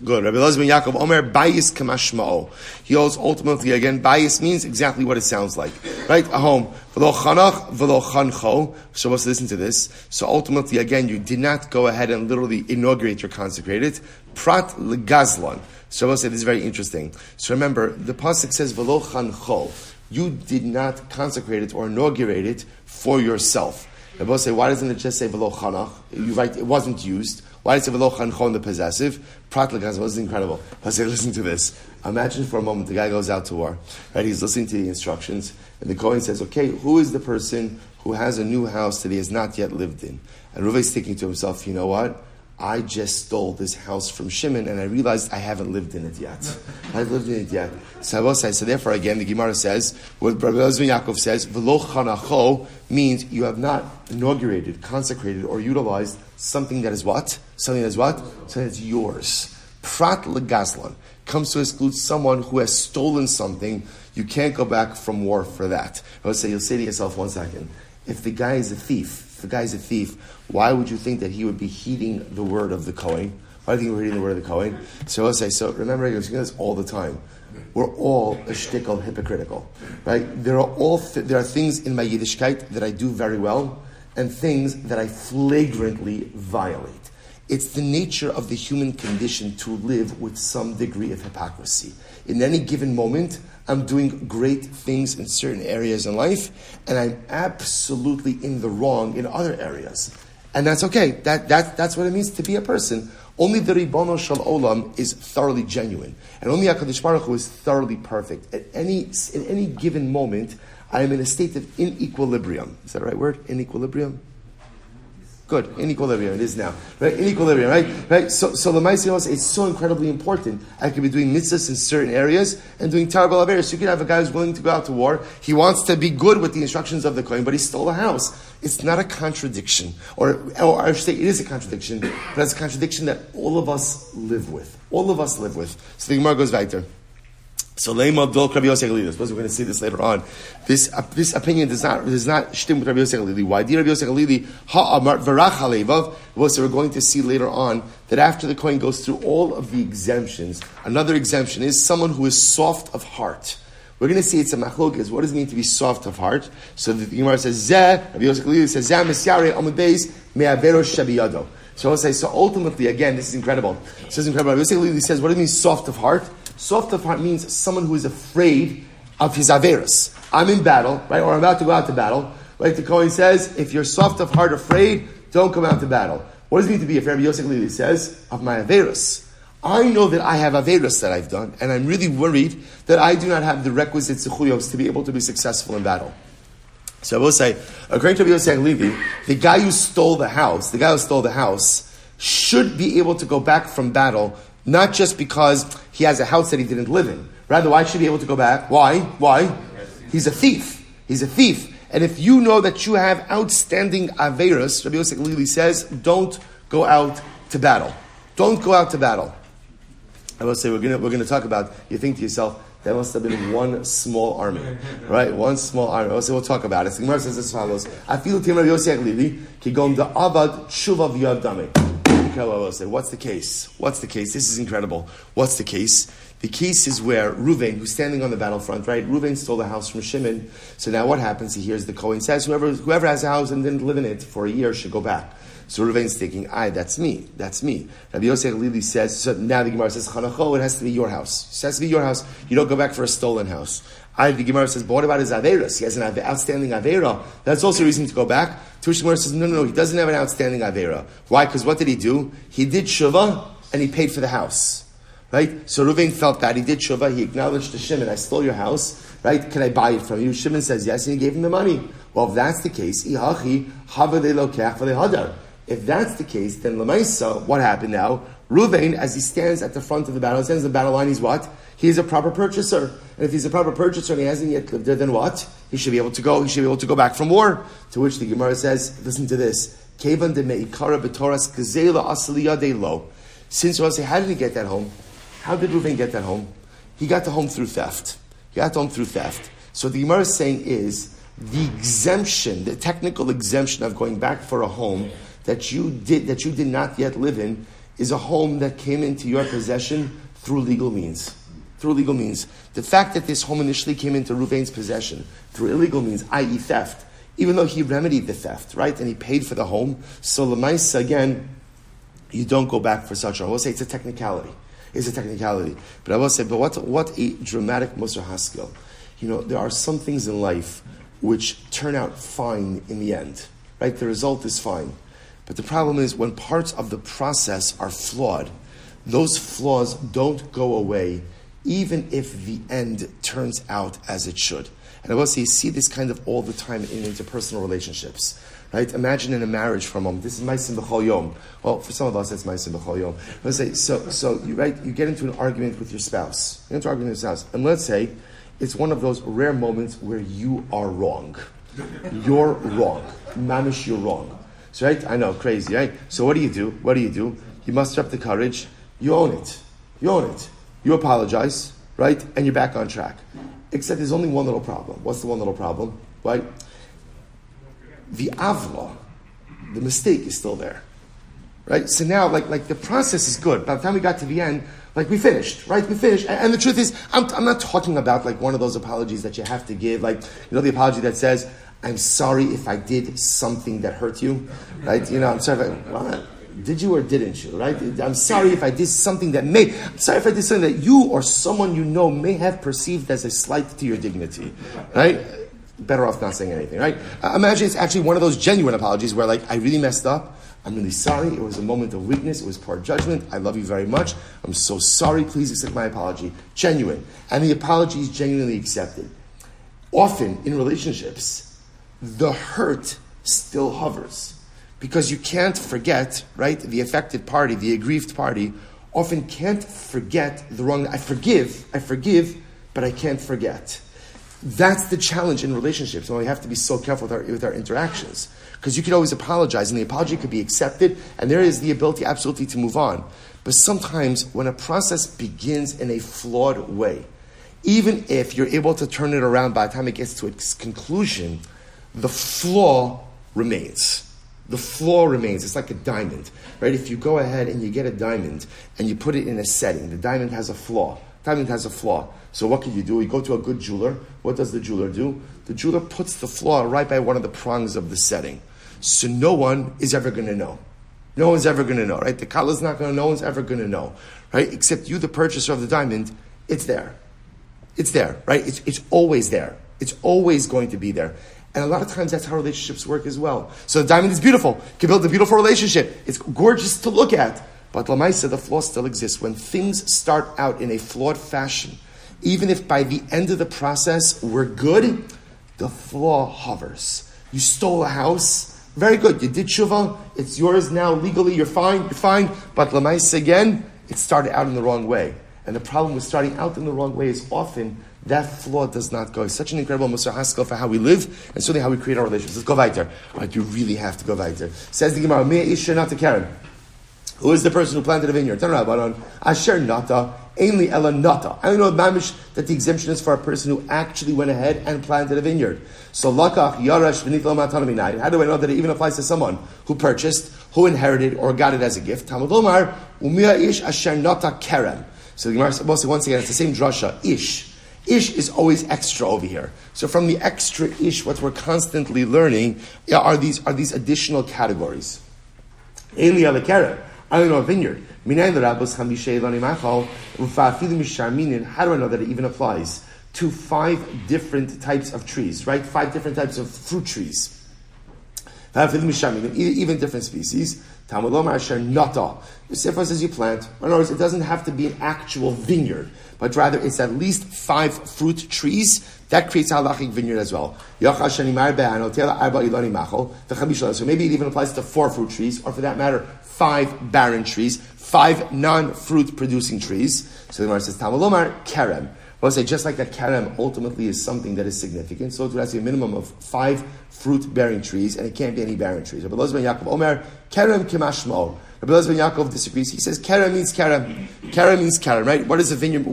Good. Rabbi Eliezer Yaakov Omer bayis kamashmao. He holds ultimately again bayis means exactly what it sounds like, right? A home. V'lo chanach chancho. So let's listen to this. So ultimately again, you did not go ahead and literally inaugurate or consecrate it. Prat legazlan. So I will say this is very interesting. So remember, the pasuk says v'lo chancho. You did not consecrate it or inaugurate it for yourself. Rabbi say, why doesn't it just say v'lo chanach? You write, it wasn't used. Why does it v'lo chancho the possessive? Prat legazlan. This is incredible. I say, listen to this. Imagine for a moment the guy goes out to war, right? He's listening to the instructions, and the Kohen says, okay, who is the person who has a new house that he has not yet lived in? And is thinking to himself, you know what? I just stole this house from Shimon and I realized I haven't lived in it yet. I lived in it yet. So I will say, so therefore again, the Gemara says, what Rabbi Yaakov says, v'lo chanacho means you have not inaugurated, consecrated, or utilized something that is what? Something that is what? Something that's yours. Prat legazlan comes to exclude someone who has stolen something. You can't go back from war for that. I would say, you'll say to yourself, one second, if the guy is a thief, if the guy is a thief, why would you think that he would be heeding the word of the Kohen? Why do you think we're heeding the word of the Kohen? So I'll say, so remember, you're doing this all the time. We're all a shtickle hypocritical, right? There are all th- there are things in my Yiddishkeit that I do very well, and things that I flagrantly violate. It's the nature of the human condition to live with some degree of hypocrisy. In any given moment, I'm doing great things in certain areas in life, and I'm absolutely in the wrong in other areas. And that's okay. That, that, that's what it means to be a person. Only the Ribono Shel Olam is thoroughly genuine. And only HaKadosh Baruch Hu is thoroughly perfect. At any, in any given moment, I am in a state of inequilibrium. Is that the right word? Inequilibrium? Good, in equilibrium it is now, right? In equilibrium, right? Right. So, so the ma'aser is so incredibly important. I could be doing mitzvahs in certain areas and doing terrible averis. You could have a guy who's willing to go out to war. He wants to be good with the instructions of the Kohen, but he stole a house. It's not a contradiction, or, or I should say, it is a contradiction, but it's a contradiction that all of us live with. All of us live with. So the Gemara goes weiter. So Lema Rabbi Yosef. Suppose we're going to see this later on. This uh, this opinion does not does not shtim with Rabbi Yossi HaGlili. Why? Did Rabbi Yossi HaGlili ha amar varach halevav? So we're going to see later on that after the Kohen goes through all of the exemptions, another exemption is someone who is soft of heart. We're going to see it's a machlokes. What does it mean to be soft of heart? So the Gemara says Zeh. Rabbi Yossi HaGlili says Zeh misyare amud beis me'avero shabiyado. So I'll say, so ultimately, again, this is incredible. This is incredible. Rabbi Yossi HaGlili says, what does it mean soft of heart? Soft of heart means someone who is afraid of his averus. I'm in battle, right, or I'm about to go out to battle. Like the Kohen says, if you're soft of heart, afraid, don't come out to battle. What does it mean to be afraid? Yossi HaGlili says, of my averus. I know that I have averus that I've done, and I'm really worried that I do not have the requisite zechuyos to be able to be successful in battle. So I will say, according to Yosef Levi, the guy who stole the house, the guy who stole the house, should be able to go back from battle not just because he has a house that he didn't live in. Rather, why should he be able to go back? Why? Why? He's a thief. He's a thief. And if you know that you have outstanding Averas, Rabbi Yossi HaGlili says, don't go out to battle. Don't go out to battle. I will say, we're going we're gonna talk about, you think to yourself, that must have been one small army, right? One small army. I'll say, we'll talk about it. The Gemara says as follows: I feel Timur Yossi HaGlili, ki gom da avad tshuva say, what's the case? What's the case? This is incredible. What's the case? The case is where Ruvain, who's standing on the battlefront, right? Ruvain stole the house from Shimon. So now what happens? He hears the Kohen says, whoever, whoever has a house and didn't live in it for a year should go back. So Ruvain's thinking, aye, that's me. That's me. Rabbi Yossi HaGlili says, so now the Gemara says, Chanacho, it has to be your house. It has to be your house. You don't go back for a stolen house. I, the Gemara says, but what about his Averas? He has an outstanding Avera. That's also a reason to go back. Tush Gemara says, no, no, no, he doesn't have an outstanding Avera. Why? Because what did he do? He did Shiva and he paid for the house. Right? So Ruvain felt that. He did Shuvah. He acknowledged to Shimon, I stole your house. Right? Can I buy it from you? Shimon says yes, and he gave him the money. Well, if that's the case, if that's the case, then Lamaisa, what happened now? Ruvain, as he stands at the front of the battle, stands in the battle line, he's what? He's a proper purchaser. And if he's a proper purchaser and he hasn't yet lived there, then what? He should be able to go, he should be able to go back from war. To which the Gemara says, listen to this. Since say, how did he get that home? How did Ruvain get that home? He got the home through theft. He got the home through theft. So the Gemara is saying is the exemption, the technical exemption of going back for a home that you did that you did not yet live in is a home that came into your possession through legal means. Through legal means. The fact that this home initially came into Ruvain's possession through illegal means, i.e., theft, even though he remedied the theft, right, and he paid for the home, so Lamaisa, again, you don't go back for such a home. We'll say it's a technicality. It's a technicality. But I will say, but what, what a dramatic Musar Haskel. You know, there are some things in life which turn out fine in the end, right? The result is fine. But the problem is when parts of the process are flawed, those flaws don't go away even if the end turns out as it should. And I will say, you see this kind of all the time in interpersonal relationships. Right? Imagine in a marriage a moment. This is Maisim B'chol Yom. Well, for some of us, it's Maisim B'chol Yom. Let's say, so, so you, right, you get into an argument with your spouse. You get into an argument with your spouse. And let's say it's one of those rare moments where you are wrong. You're wrong. Mamish, you're wrong. So, right? I know, crazy, right? So what do you do? What do you do? You muster up the courage. You own it. You own it. You apologize, right? And you're back on track. Except there's only one little problem. What's the one little problem? Right? The avla, the mistake is still there. Right? So now, like, like the process is good. By the time we got to the end, like we finished, right? We finished. And, and the truth is, I'm, I'm not talking about like one of those apologies that you have to give, like, you know, the apology that says, I'm sorry if I did something that hurt you, right? You know, I'm sorry. If I, well, did you or didn't you, right? I'm sorry if I did something that may, I'm sorry if I did something that you or someone you know may have perceived as a slight to your dignity, right? Better off not saying anything, right? Uh, imagine it's actually one of those genuine apologies where, like, I really messed up. I'm really sorry. It was a moment of weakness. It was poor judgment. I love you very much. I'm so sorry. Please accept my apology. Genuine. And the apology is genuinely accepted. Often in relationships, the hurt still hovers. Because you can't forget, right? The affected party, the aggrieved party, often can't forget the wrong. I forgive, I forgive, but I can't forget. That's the challenge in relationships, and we have to be so careful with our, with our interactions. Because you could always apologize, and the apology could be accepted, and there is the ability absolutely to move on. But sometimes when a process begins in a flawed way, even if you're able to turn it around by the time it gets to its conclusion, the flaw remains. The flaw remains. It's like a diamond, right? If you go ahead and you get a diamond and you put it in a setting, the diamond has a flaw. Diamond has a flaw. So what can you do? You go to a good jeweler. What does the jeweler do? The jeweler puts the flaw right by one of the prongs of the setting. So no one is ever going to know. No one's ever going to know, right? The is not going to, know. no one's ever going to know, right? Except you, the purchaser of the diamond, it's there. It's there, right? It's, it's always there. It's always going to be there. And a lot of times that's how relationships work as well. So the diamond is beautiful. You can build a beautiful relationship. It's gorgeous to look at. But Lamaisa, the flaw still exists. When things start out in a flawed fashion, even if by the end of the process we're good, the flaw hovers. You stole a house, very good. You did tshuva, it's yours now legally, you're fine, you're fine. But Lamaisa again, it started out in the wrong way. And the problem with starting out in the wrong way is often that flaw does not go. It's such an incredible Musar Haskel for how we live and certainly how we create our relationships. Let's go weiter. Right, you really have to go weiter. Says the Gemara, Mea Isha Nata Kerem. Who is the person who planted a vineyard? Turn around, Asher Nata, Ainly Ella Nata. I know mamish that the exemption is for a person who actually went ahead and planted a vineyard. So Lakach Yarash V'nit How do I know that it even applies to someone who purchased, who inherited, or got it as a gift? Talmud Omar, Umia Ish Asher Nata Kerem. So the Gemara once again, it's the same drasha. Ish Ish is always extra over here. So from the extra ish, what we're constantly learning are these, are these additional categories. Eli alekera, I don't know a vineyard. How do I know that it even applies to five different types of trees, right? Five different types of fruit trees. Even different species. Talmud Lomar Asher Nata. The Sefer says you plant. In other words, it doesn't have to be an actual vineyard, but rather it's at least five fruit trees. That creates a halachic vineyard as well. So maybe it even applies to four fruit trees, or for that matter, five barren trees, five non-fruit producing trees. So the Gemara says, Talmud Lomar, Kerem. I'll say just like that kerem ultimately is something that is significant, so it has to be a minimum of five fruit-bearing trees, and it can't be any barren trees. Rabbi Eliezer ben Yaakov Omer, kerem kimashmo. Rabbi Eliezer ben Yaakov disagrees. He says kerem means kerem. Kerem means kerem, right? What is a vineyard?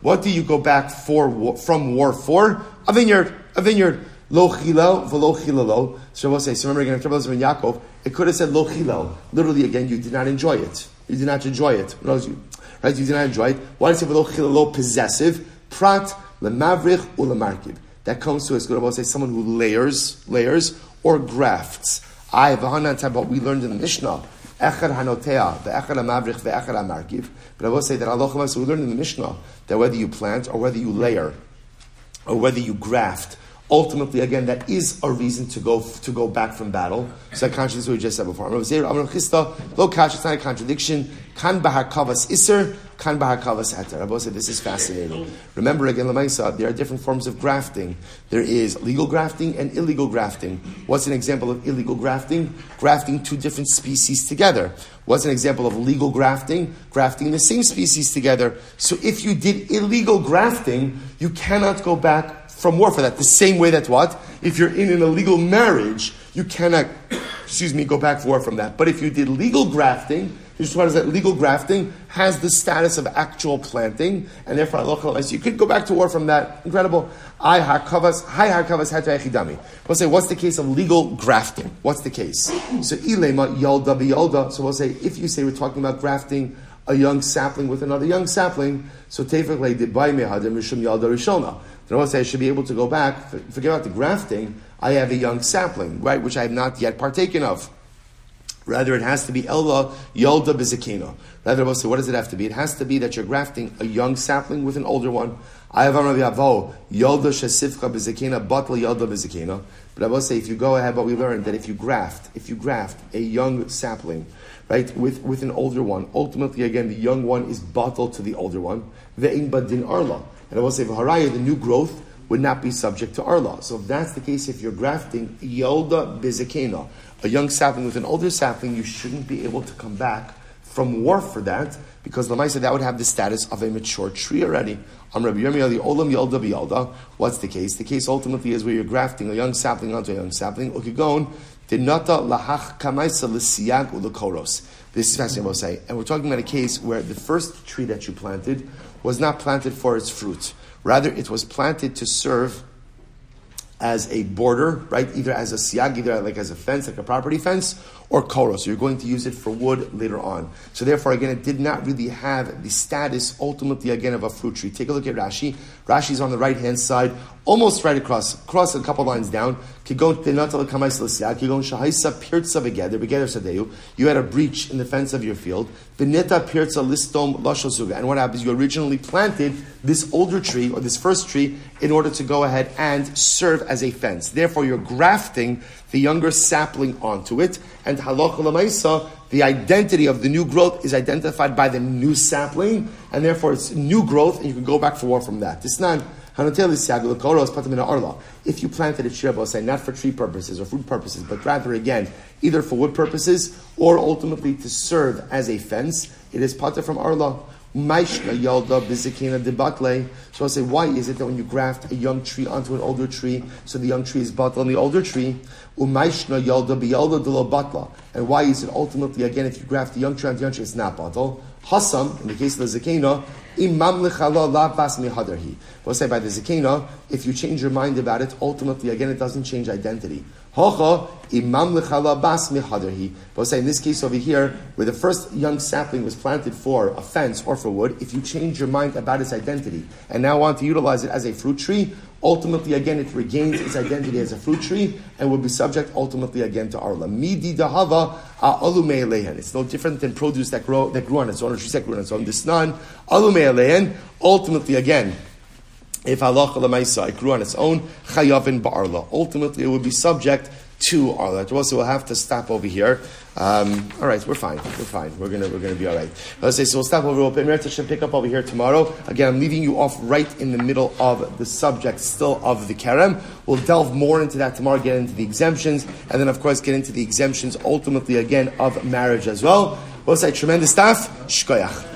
What do you go back for from war for? A vineyard. A vineyard. Lo chilel chilelo. So we'll say, so remember again, Rabbi Eliezer ben Yaakov, it could have said lo chilel. Literally, again, you did not enjoy it. You did not enjoy it. You, Right? You did not enjoy it. Why does it v'lo chilelo possessive? Prat lemavrich ulemarkib. That comes to us, good say someone who layers, layers, or grafts. I v'hanan what we learned in the Mishnah. Echad hanotea, the echad hamavrich, the echad hamarkiv. But I will say that Allah so we learned in the Mishnah that whether you plant or whether you layer or whether you graft, ultimately, again, that is a reason to go to go back from battle. So that contradicts what we just said before. Lo kash, it's not a contradiction. Kan bahar kavas iser, kan bahar kavas heter. Rabbi said this is fascinating. Remember again, Lamaisa, there are different forms of grafting. There is legal grafting and illegal grafting. What's an example of illegal grafting? Grafting two different species together. What's an example of legal grafting? Grafting the same species together. So if you did illegal grafting, you cannot go back from war for that. The same way that what? If you're in an illegal marriage, you cannot, excuse me, go back for war from that. But if you did legal grafting, you just that legal grafting has the status of actual planting, and therefore Allah you could go back to war from that. Incredible. I hakavas, hi hakavas hatayachidami. We'll say, what's the case of legal grafting? What's the case? So ilema yalda yalda. So we'll say, if you say we're talking about grafting a young sapling with another young sapling, so tefach did by mehadim mishum yalda rishona. Then I say I should be able to go back, forget about the grafting, I have a young sapling, right, which I have not yet partaken of. Rather, it has to be Ella Yolda Bizakina. Rather, we'll say, what does it have to be? It has to be that you're grafting a young sapling with an older one. I have Rabbi Avo, Yolda Shasifka Bizakina, Batla Yolda Bizakina. But I will say, if you go ahead, what we learned, that if you graft, if you graft a young sapling, right, with, with an older one, ultimately, again, the young one is bottled to the older one. Ve'in Badin Arla. And I will say, V'haraya, the new growth would not be subject to arla. So if that's the case, if you're grafting Yolda Bizakena, a young sapling with an older sapling, you shouldn't be able to come back from war for that, because the said that would have the status of a mature tree already. Am Rabbi Yirmiyah, the Olam Yolda Biyolda. What's the case? The case ultimately is where you're grafting a young sapling onto a young sapling. Ukigon, Dinata lahach kamaisa l'siyag u'lekoros. This is fascinating, I will say. And we're talking about a case where the first tree that you planted was not planted for its fruit. Rather, it was planted to serve as a border, right? Either as a siag, either like as a fence, like a property fence, or koro. So you're going to use it for wood later on. So therefore, again, it did not really have the status ultimately again of a fruit tree. Take a look at Rashi. Rashi's on the right hand side, almost right across, across a couple lines down. You had a breach in the fence of your field. And what happens? You originally planted this older tree or this first tree in order to go ahead and serve as a fence. Therefore, you're grafting the younger sapling onto it, and halacha lemaisa, the identity of the new growth is identified by the new sapling, and therefore it's new growth, and you can go back for war from that. This not if you planted it, say not for tree purposes or food purposes, but rather again, either for wood purposes or ultimately to serve as a fence, it is patur from arla. Maishna yalda bizikina debatle. So I'll say, why is it that when you graft a young tree onto an older tree, so the young tree is batla on the older tree? Umaishna yalda biyalda de batla. And why is it ultimately, again, if you graft a young tree onto a young tree, it's not batla? Hasam, in the case of the zakena, imam. We'll say by the zakena, if you change your mind about it, ultimately, again, it doesn't change identity. Hocha imam lechala bas mihadarhi. But say in this case over here, where the first young sapling was planted for a fence or for wood, if you change your mind about its identity and now want to utilize it as a fruit tree, ultimately again it regains its identity as a fruit tree and will be subject ultimately again to arla. Midi dahava alume lehen. It's no different than produce that grow that grew on its own or trees that grew on its own. This non alume lehen. Ultimately again if halacha lemaisa it grew on its own, chayavin ba'arla. Ultimately, it would be subject to letter. So we'll have to stop over here. Um, all right, we're fine. We're fine. We're gonna we're gonna be all right. Let's say so. We'll stop over. We'll pick up over here tomorrow. Again, I'm leaving you off right in the middle of the subject, still of the kerem. We'll delve more into that tomorrow. Get into the exemptions, and then of course get into the exemptions ultimately again of marriage as well. We'll say tremendous stuff. Shkoyach.